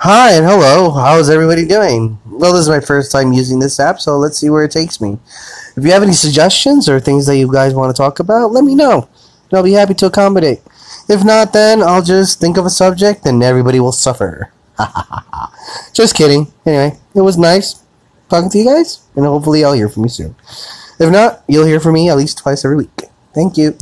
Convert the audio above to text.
Hi and hello. How's everybody doing? Well, this is my first time using this app, so let's see where it takes me. If you have any suggestions or things that you guys want to talk about, let me know. I'll be happy to accommodate. If not, then I'll just think of a subject and everybody will suffer. just kidding. Anyway, it was nice talking to you guys, and hopefully I'll hear from you soon. If not, you'll hear from me at least twice every week. Thank you.